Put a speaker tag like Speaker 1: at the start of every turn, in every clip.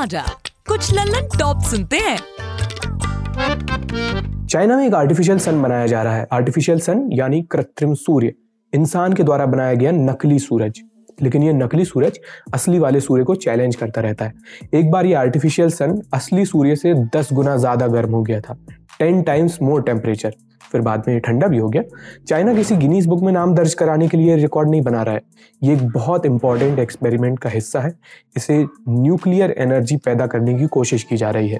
Speaker 1: बाजा कुछ लल्लन टॉप सुनते हैं।
Speaker 2: चाइना में एक आर्टिफिशियल सन बनाया जा रहा है। आर्टिफिशियल सन यानी कृत्रिम सूर्य। इंसान के द्वारा बनाया गया नकली सूरज। लेकिन ये नकली सूरज असली वाले सूर्य को चैलेंज करता रहता है। एक बार ये आर्टिफिशियल सन असली सूर्य से दस गुना ज़्यादा गर्म हो गया था। टेन टाइम्स मोर टेम्परेचर फिर बाद में ये ठंडा भी हो गया। चाइना किसी गिनीज बुक में नाम दर्ज कराने के लिए रिकॉर्ड नहीं बना रहा है। ये एक बहुत इंपॉर्टेंट एक्सपेरिमेंट का हिस्सा है। इसे न्यूक्लियर एनर्जी पैदा करने की कोशिश की जा रही है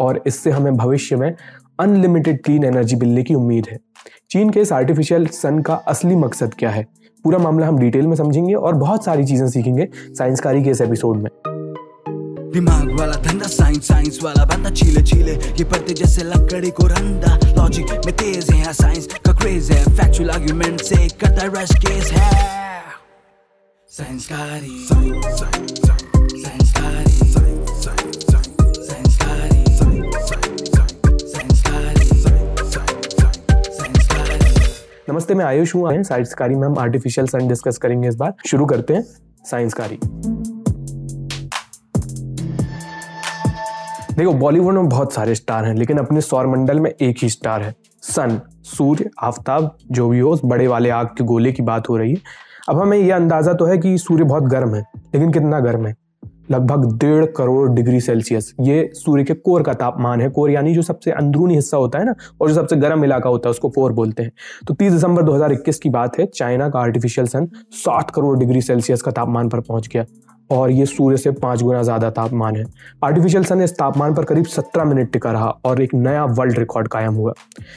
Speaker 2: और इससे हमें भविष्य में अनलिमिटेड क्लीन एनर्जी मिलने की उम्मीद है। चीन के इस आर्टिफिशियल सन का असली मकसद क्या है? पूरा मामला हम डिटेल में समझेंगे और बहुत सारी चीज़ें सीखेंगे साइंसकारी के इस एपिसोड में।
Speaker 3: दिमाग वाला धंधा साइंस साइंस वाला बंदा चीले चीले ये पढ़ते जैसे लकड़ी को रंदा लॉजिक में तेज है साइंस का क्रेज है। फैक्चुअल आर्गुमेंट से करता रश केस है। साइंसकारी साइंसकारी
Speaker 2: नमस्ते, मैं आयुष हूँ साइंसकारी में हम आर्टिफिशियल सन डिस्कस करेंगे इस बार। शुरू करते हैं साइंसकारी देखो बॉलीवुड में बहुत सारे स्टार हैं, लेकिन अपने सौर मंडल में एक ही स्टार है। सन सूर्य आफ्ताब जो भी हो बड़े वाले आग के गोले की बात हो रही है। अब हमें यह अंदाज़ा तो है कि सूर्य बहुत गर्म है, लेकिन कितना गर्म है? लगभग डेढ़ करोड़ डिग्री सेल्सियस ये सूर्य के कोर का तापमान है। कोर यानी जो सबसे अंदरूनी हिस्सा होता है ना, और जो सबसे गर्म इलाका होता है, उसको कोर बोलते हैं। तो 30 दिसंबर 2021 की बात है चाइना का artificial sun 60 crore degree Celsius का तापमान पर पहुँच गया। और ये सूर्य से पाँच गुना ज़्यादा तापमान है। आर्टिफिशियल सन इस तापमान पर करीब सत्रह मिनट टिका रहा और एक नया वर्ल्ड रिकॉर्ड कायम हुआ,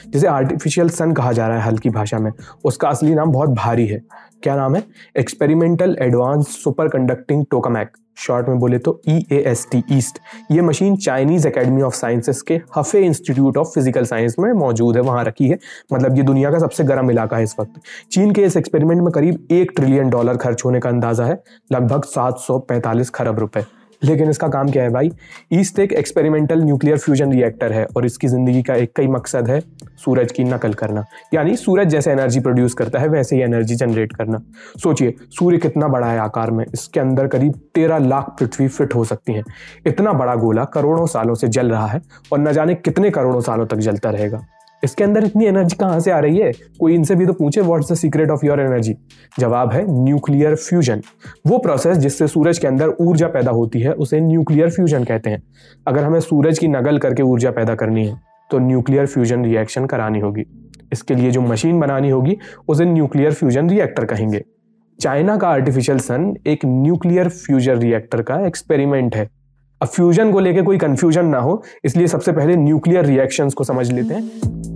Speaker 2: जिसे आर्टिफिशियल सन कहा जा रहा है हल्की भाषा में। उसका असली नाम बहुत भारी है। क्या नाम है? Experimental advance super conducting tokamak short में बोले तो E A S T east ये machine Chinese academy of sciences के Hefei institute of physical science में मौजूद है, वहाँ रखी है। मतलब ये दुनिया का सबसे गर्म इलाका है इस वक्त। चीन के इस एक्सपेरिमेंट में करीब एक ट्रिलियन डॉलर खर्च होने का अंदाज़ा है। लगभग सात सौ पैंतालीस खरब रुपए। लेकिन इसका काम क्या है भाई? ईस्ट एक एक्सपेरिमेंटल न्यूक्लियर फ्यूजन रिएक्टर है और इसकी ज़िंदगी का एक कई मकसद है सूरज की नकल करना। यानी सूरज जैसे एनर्जी प्रोड्यूस करता है, वैसे ही एनर्जी जनरेट करना। सोचिए, सूर्य कितना बड़ा है आकार में? इसके अंदर करीब तेरह लाख पृथ्वी फिट हो सकती हैं। इतना बड़ा गोला करोड़ों सालों से जल रहा है और न जाने कितने करोड़ों सालों तक जलता रहेगा। इसके अंदर इतनी एनर्जी कहाँ से आ रही है? कोई इनसे भी तो पूछे what's the secret of your energy जवाब है न्यूक्लियर फ्यूजन वो प्रोसेस जिससे सूरज के अंदर ऊर्जा पैदा होती है, उसे न्यूक्लियर फ्यूजन कहते हैं। अगर हमें सूरज की नकल करके ऊर्जा पैदा करनी है तो न्यूक्लियर फ्यूजन रिएक्शन करानी होगी। इसके लिए जो मशीन बनानी होगी, उसे न्यूक्लियर फ्यूजन रिएक्टर कहेंगे। चाइना का आर्टिफिशियल सन एक न्यूक्लियर फ्यूजन रिएक्टर का एक्सपेरिमेंट है। अब फ्यूजन को लेके कोई कंफ्यूजन ना हो, इसलिए सबसे पहले न्यूक्लियर रिएक्शंस को समझ लेते हैं।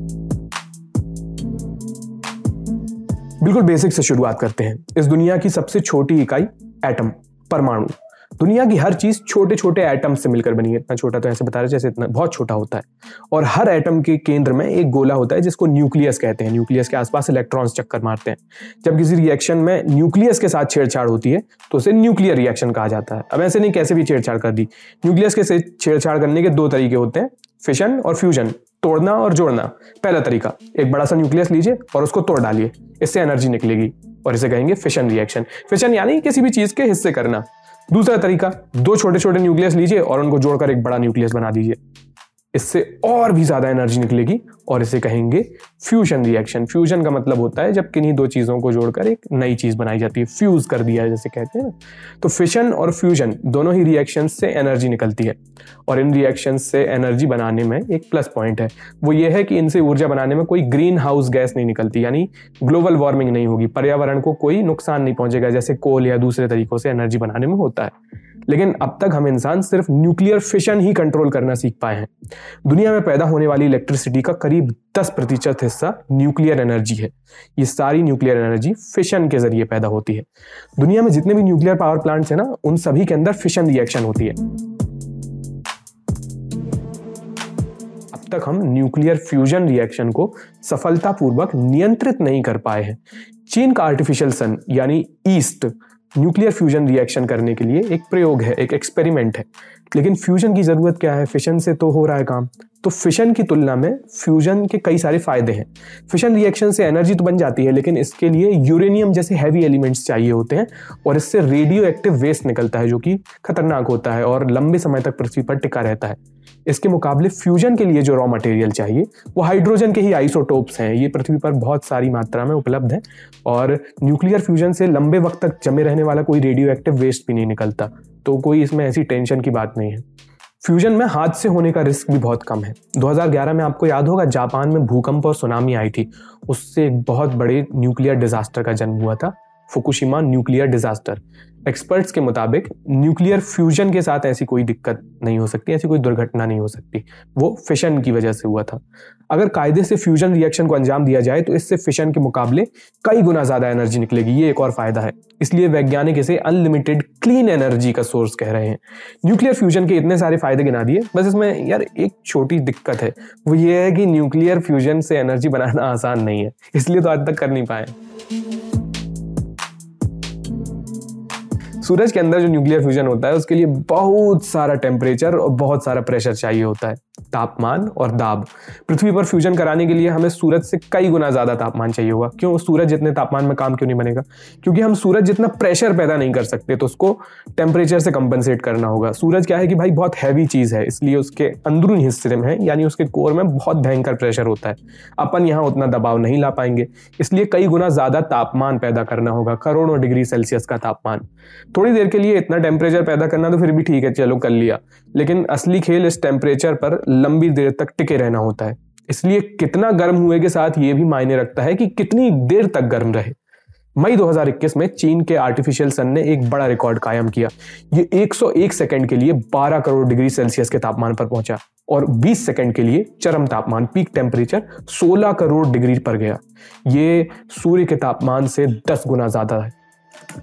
Speaker 2: बिल्कुल बेसिक से शुरुआत करते हैं। इस दुनिया की सबसे छोटी इकाई एटम परमाणु। दुनिया की हर चीज़ छोटे छोटे एटम से मिलकर बनी है। इतना छोटा तो ऐसे बता रहे जैसे इतना बहुत छोटा होता है। और हर एटम के केंद्र में एक गोला होता है जिसको न्यूक्लियस कहते हैं। न्यूक्लियस के आसपास इलेक्ट्रॉन्स चक्कर मारते हैं। जब किसी रिएक्शन में न्यूक्लियस के साथ छेड़छाड़ होती है तो उसे न्यूक्लियर रिएक्शन कहा जाता है। अब ऐसे नहीं, कैसे भी छेड़छाड़ कर दी। न्यूक्लियस के छेड़छाड़ करने के दो तरीके होते हैं फिशन और फ्यूजन तोड़ना और जोड़ना, पहला तरीका, एक बड़ा सा न्यूक्लियस लीजिए और उसको तोड़ डालिए, इससे एनर्जी निकलेगी और इसे कहेंगे फिशन रिएक्शन फिशन यानी किसी भी चीज़ के हिस्से करना। दूसरा तरीका, दो छोटे छोटे न्यूक्लियस लीजिए और उनको जोड़कर एक बड़ा न्यूक्लियस बना दीजिए। इससे और भी ज़्यादा एनर्जी निकलेगी और इसे कहेंगे फ्यूजन रिएक्शन फ्यूजन का मतलब होता है जब किन्हीं दो चीज़ों को जोड़कर एक नई चीज़ बनाई जाती है फ्यूज कर दिया जैसे कहते हैं ना। तो फिशन और फ्यूजन दोनों ही रिएक्शन से एनर्जी निकलती है और इन रिएक्शन से एनर्जी बनाने में एक प्लस पॉइंट है। वो ये है कि इनसे ऊर्जा बनाने में कोई ग्रीन हाउस गैस नहीं निकलती, यानी ग्लोबल वार्मिंग नहीं होगी। पर्यावरण को कोई नुकसान नहीं पहुंचेगा, जैसे कोल या दूसरे तरीकों से एनर्जी बनाने में होता है। लेकिन अब तक हम इंसान सिर्फ़ न्यूक्लियर फिशन ही कंट्रोल करना सीख पाए हैं। दुनिया में पैदा होने वाली इलेक्ट्रिसिटी का करीब 10 प्रतिशत हिस्सा न्यूक्लियर एनर्जी है। ये सारी न्यूक्लियर एनर्जी फिशन के ज़रिए पैदा होती है। दुनिया में जितने भी न्यूक्लियर पावर प्लांट्स हैं ना, उन सभी के अंदर फिशन रिएक्शन होती है। तक हम न्यूक्लियर फ्यूजन रिएक्शन को सफलतापूर्वक नियंत्रित नहीं कर पाए हैं। चीन का आर्टिफिशियल सन, यानी ईस्ट न्यूक्लियर फ्यूजन रिएक्शन करने के लिए एक प्रयोग है, एक एक्सपेरिमेंट है। लेकिन फ्यूजन की ज़रूरत क्या है? फिशन से तो हो रहा है काम। तो फिशन की तुलना में फ्यूजन के कई सारे फ़ायदे हैं। फिशन रिएक्शन से एनर्जी तो बन जाती है, लेकिन इसके लिए यूरेनियम जैसे हैवी एलिमेंट्स चाहिए होते हैं और इससे रेडियो एक्टिव वेस्ट निकलता है, जो कि खतरनाक होता है और लंबे समय तक पृथ्वी पर टिका रहता है। इसके मुकाबले फ्यूजन के लिए जो रॉ मटेरियल चाहिए, वो हाइड्रोजन के ही आइसोटोप्स हैं। ये पृथ्वी पर बहुत सारी मात्रा में उपलब्ध हैं और न्यूक्लियर फ्यूजन से लंबे वक्त तक जमे रहने वाला कोई रेडियो एक्टिव वेस्ट भी नहीं निकलता। तो कोई इसमें ऐसी टेंशन की बात नहीं है। फ्यूजन में हाथ से होने का रिस्क भी बहुत कम है। 2011 में आपको याद होगा, जापान में भूकंप और सुनामी आई थी। उससे एक बहुत बड़े न्यूक्लियर डिजास्टर का जन्म हुआ था। फुकुशिमा न्यूक्लियर डिजास्टर एक्सपर्ट्स के मुताबिक न्यूक्लियर फ्यूजन के साथ ऐसी कोई दिक्कत नहीं हो सकती, ऐसी कोई दुर्घटना नहीं हो सकती। वो फिशन की वजह से हुआ था। अगर कायदे से फ्यूजन रिएक्शन को अंजाम दिया जाए तो इससे फिशन के मुकाबले कई गुना ज़्यादा एनर्जी निकलेगी। ये एक और फ़ायदा है। इसलिए वैज्ञानिक इसे अनलिमिटेड क्लीन एनर्जी का सोर्स कह रहे हैं। न्यूक्लियर फ्यूजन के इतने सारे फ़ायदे गिना दिए, बस इसमें यार एक छोटी दिक्कत है। वो ये है कि न्यूक्लियर फ्यूजन से एनर्जी बनाना आसान नहीं है। इसलिए तो आज तक कर नहीं पाए। सूरज के अंदर जो न्यूक्लियर फ्यूजन होता है, उसके लिए बहुत सारा टेम्परेचर और बहुत सारा प्रेशर चाहिए होता है। तापमान और दाब। पृथ्वी पर फ्यूजन कराने के लिए हमें सूरज से कई गुना ज़्यादा तापमान चाहिए होगा। क्यों? सूरज जितने तापमान में काम क्यों नहीं बनेगा? क्योंकि हम सूरज जितना प्रेशर पैदा नहीं कर सकते तो उसको टेम्परेचर से कंपनसेट करना होगा। सूरज क्या है कि भाई बहुत हैवी चीज़ है, इसलिए उसके अंदरूनी हिस्से में, यानी उसके कोर में बहुत भयंकर प्रेशर होता है। अपन यहाँ उतना दबाव नहीं ला पाएँगे, इसलिए कई गुना ज़्यादा तापमान पैदा करना होगा, करोड़ों डिग्री सेल्सियस का तापमान। थोड़ी देर के लिए इतना टेम्परेचर पैदा करना तो फिर भी ठीक है, चलो कर लिया। लेकिन असली खेल इस टेम्परेचर पर लंबी देर तक टिके रहना होता है। इसलिए कितना गर्म हुए के साथ ये भी मायने रखता है कि कितनी देर तक गर्म रहे। मई 2021 में चीन के आर्टिफिशियल सन ने एक बड़ा रिकॉर्ड कायम किया। ये 101 सेकंड के लिए 12 करोड़ डिग्री सेल्सियस के तापमान पर पहुँचा और 20 सेकंड के लिए चरम तापमान, पीक टेम्परेचर 16 करोड़ डिग्री पर गया। ये सूर्य के तापमान से 10 गुना ज़्यादा है।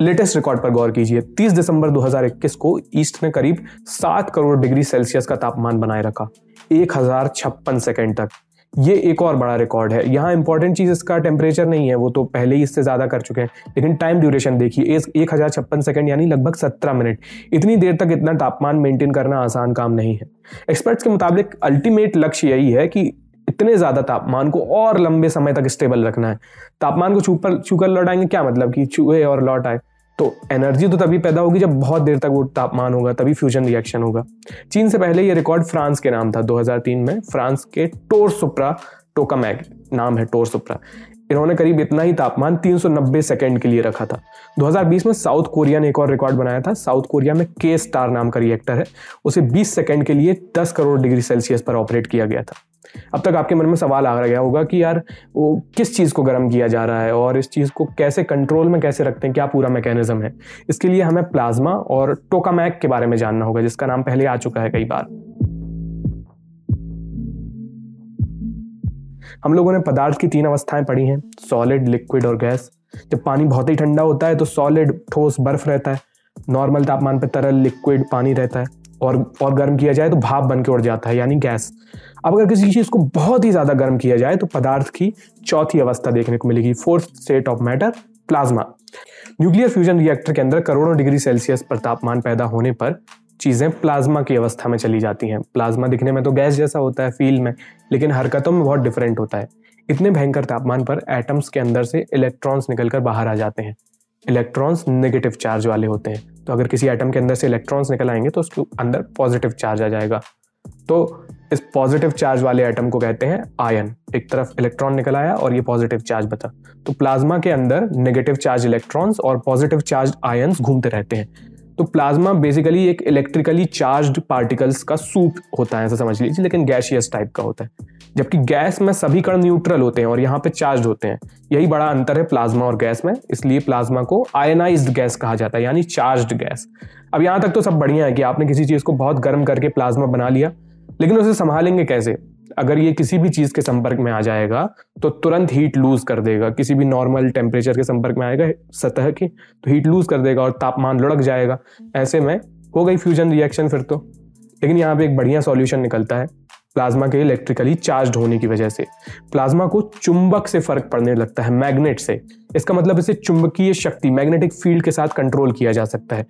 Speaker 2: लेटेस्ट रिकॉर्ड पर गौर कीजिए 30 दिसंबर 2021 को ईस्ट ने करीब 7 करोड़ डिग्री सेल्सियस का तापमान बनाए रखा। एक हज़ार छप्पन सेकेंड तक। ये एक और बड़ा रिकॉर्ड है। यहाँ इंपॉर्टेंट चीज़ इसका टेम्परेचर नहीं है, वो तो पहले ही इससे ज़्यादा कर चुके हैं। लेकिन टाइम ड्यूरेशन देखिए एक हज़ार छप्पन सेकेंड यानी लगभग सत्रह मिनट। इतनी देर तक इतना तापमान मेंटेन करना आसान काम नहीं है। एक्सपर्ट्स के मुताबिक अल्टीमेट लक्ष्य यही है कि इतने ज़्यादा तापमान को और लंबे समय तक स्टेबल रखना है। तापमान को छूकर छूकर लौटाएँगे, क्या मतलब कि चूहे और लौट आए? तो एनर्जी तो तभी पैदा होगी जब बहुत देर तक वो तापमान होगा, तभी फ्यूजन रिएक्शन होगा। चीन से पहले ये रिकॉर्ड फ्रांस के नाम था 2003 में। फ्रांस के टोर सुप्रा टोकामैग, नाम है टोर सुप्रा। इन्होंने करीब इतना ही तापमान 390 सेकंड के लिए रखा था। 2020 में साउथ कोरिया ने एक और रिकॉर्ड बनाया था। साउथ कोरिया में के स्टार नाम का रिएक्टर है। उसे 20 सेकंड के लिए 10 करोड़ डिग्री सेल्सियस पर ऑपरेट किया गया था। अब तक आपके मन में सवाल आ गया होगा कि यार, वो किस चीज़ को गर्म किया जा रहा है और इस चीज़ को कैसे कंट्रोल में कैसे रखते हैं? क्या पूरा मैकेनिज्म है? इसके लिए हमें प्लाज्मा और टोकामैक के बारे में जानना होगा, जिसका नाम पहले आ चुका है कई बार। हम लोगों ने पदार्थ की तीन अवस्थाएँ पढ़ी हैं सॉलिड लिक्विड और गैस जब पानी बहुत ही ठंडा होता है तो सॉलिड ठोस बर्फ़ रहता है नॉर्मल तापमान पर तरल लिक्विड पानी रहता है और और गर्म किया जाए तो भाप बन के उड़ जाता है, यानी गैस अब अगर किसी चीज़ को बहुत ही ज़्यादा गर्म किया जाए तो पदार्थ की चौथी अवस्था देखने को मिलेगी fourth state of matter plasma nuclear fusion reactor के अंदर करोड़ों डिग्री सेल्सियस पर तापमान पैदा होने पर चीज़ें प्लाज्मा की अवस्था में चली जाती हैं। प्लाज्मा दिखने में तो गैस जैसा होता है फील में, लेकिन हरकतों में बहुत डिफरेंट होता है। इतने भयंकर तापमान पर एटम्स के अंदर से इलेक्ट्रॉन्स निकलकर बाहर आ जाते हैं। इलेक्ट्रॉन्स नेगेटिव चार्ज वाले होते हैं। तो अगर किसी एटम के अंदर से इलेक्ट्रॉन्स निकल आएँगे तो उसके अंदर पॉजिटिव चार्ज आ जाएगा। तो इस पॉजिटिव चार्ज वाले एटम को कहते हैं आयन एक तरफ़ इलेक्ट्रॉन निकल आया और ये पॉजिटिव चार्ज बता तो प्लाज्मा के अंदर नेगेटिव चार्ज इलेक्ट्रॉन्स और पॉजिटिव चार्ज आयन्स घूमते रहते हैं। तो प्लाज्मा बेसिकली एक इलेक्ट्रिकली चार्ज पार्टिकल्स का सूप होता है, ऐसा समझ लीजिए, लेकिन गैशियस टाइप का होता है। जबकि गैस में सभी कण न्यूट्रल होते हैं और यहाँ पे चार्ज होते हैं। यही बड़ा अंतर है प्लाज्मा और गैस में, इसलिए प्लाज्मा को आयनाइज्ड गैस कहा जाता है, यानी चार्ज गैस। अब यहाँ तक तो सब बढ़िया है कि आपने किसी चीज़ को बहुत गर्म करके प्लाज्मा बना लिया, लेकिन उसे संभालेंगे कैसे? अगर ये किसी भी चीज़ के संपर्क में आ जाएगा तो तुरंत हीट लूज कर देगा। किसी भी नॉर्मल टेम्परेचर के संपर्क में आएगा, सतह की तो हीट लूज कर देगा और तापमान लुढ़क जाएगा। ऐसे में हो गई फ्यूजन रिएक्शन फिर तो। लेकिन यहाँ पे एक बढ़िया सॉल्यूशन निकलता है प्लाज्मा के इलेक्ट्रिकली चार्ज होने की वजह से। प्लाज्मा को चुंबक से फ़र्क पड़ने लगता है मैग्नेट से। इसका मतलब इसे चुंबकीय शक्ति मैग्नेटिक फ़ील्ड के साथ कंट्रोल किया जा सकता है।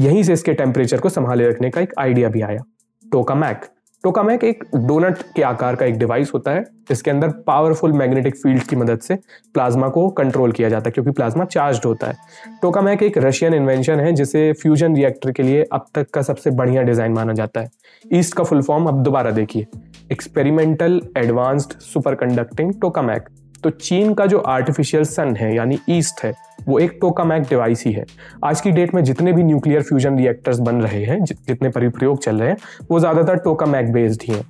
Speaker 2: यहीं से इसके टेम्परेचर को संभाले रखने का एक आइडिया भी आया टोकामैक टोकामैक एक डोनट के आकार का एक डिवाइस होता है, जिसके अंदर पावरफुल मैग्नेटिक फ़ील्ड की मदद से प्लाज्मा को कंट्रोल किया जाता है, क्योंकि प्लाज्मा चार्ज होता है। टोकामैक एक रशियन इन्वेंशन है, जिसे फ्यूजन रिएक्टर के लिए अब तक का सबसे बढ़िया डिज़ाइन माना जाता है। ईस्ट का फुल फॉर्म अब दोबारा देखिए। Experimental advanced super conducting tokamak तो चीन का जो आर्टिफिशियल सन है, यानी ईस्ट है वो एक टोकामैक डिवाइस ही है। आज की डेट में जितने भी न्यूक्लियर फ्यूजन रिएक्टर्स बन रहे हैं जितने परिप्रयोग चल रहे हैं, वो ज़्यादातर टोकामैक बेस्ड ही हैं।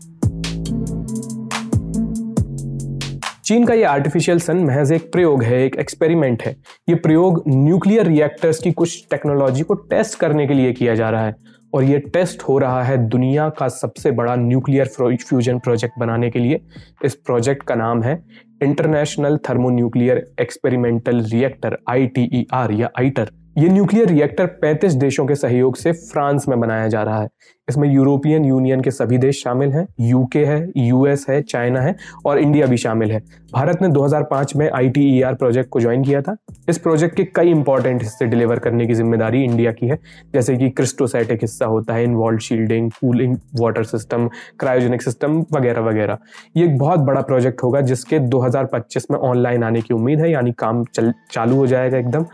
Speaker 2: चीन का ये आर्टिफिशियल सन महज एक प्रयोग है, एक एक्सपेरिमेंट है। ये प्रयोग न्यूक्लियर रिएक्टर्स की कुछ टेक्नोलॉजी को टेस्ट करने के लिए किया जा रहा है। और ये टेस्ट हो रहा है दुनिया का सबसे बड़ा न्यूक्लियर फ्यूजन प्रोजेक्ट बनाने के लिए। इस प्रोजेक्ट का नाम है international thermonuclear experimental reactor ITER या आईटर ये न्यूक्लियर रिएक्टर 35 देशों के सहयोग से फ्रांस में बनाया जा रहा है। इसमें यूरोपियन यूनियन के सभी देश शामिल हैं। यूके है यूएस है चाइना है और इंडिया भी शामिल है। भारत ने 2005 में आई प्रोजेक्ट को ज्वाइन किया था। इस प्रोजेक्ट के कई इंपॉर्टेंट हिस्से डिलीवर करने की ज़िम्मेदारी इंडिया की है। जैसे कि क्रिस्टोसाइटिक हिस्सा होता है involve shielding cooling water system cryogenic system वगैरह वगैरह। ये एक बहुत बड़ा प्रोजेक्ट होगा जिसके 2025 में ऑनलाइन आने की उम्मीद है, यानी काम चल, चालू हो जाएगा एकदम।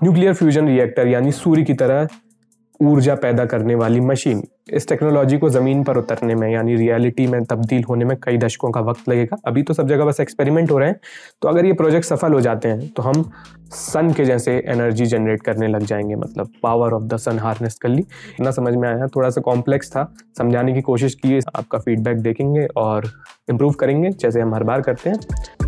Speaker 2: न्यूक्लियर फ्यूजन रिएक्टर यानी सूर्य की तरह ऊर्जा पैदा करने वाली मशीन इस टेक्नोलॉजी को ज़मीन पर उतरने में, यानी रियलिटी में, तब्दील होने में कई दशकों का वक्त लगेगा। अभी तो सब जगह बस एक्सपेरिमेंट हो रहे हैं। तो अगर ये प्रोजेक्ट सफल हो जाते हैं तो हम सन के जैसे एनर्जी जनरेट करने लग जाएँगे मतलब power of the sun harness कर ली। इतना समझ में आया थोड़ा सा कॉम्प्लेक्स था। समझाने की कोशिश की, आपका फीडबैक देखेंगे और इम्प्रूव करेंगे, जैसे हम हर बार करते हैं।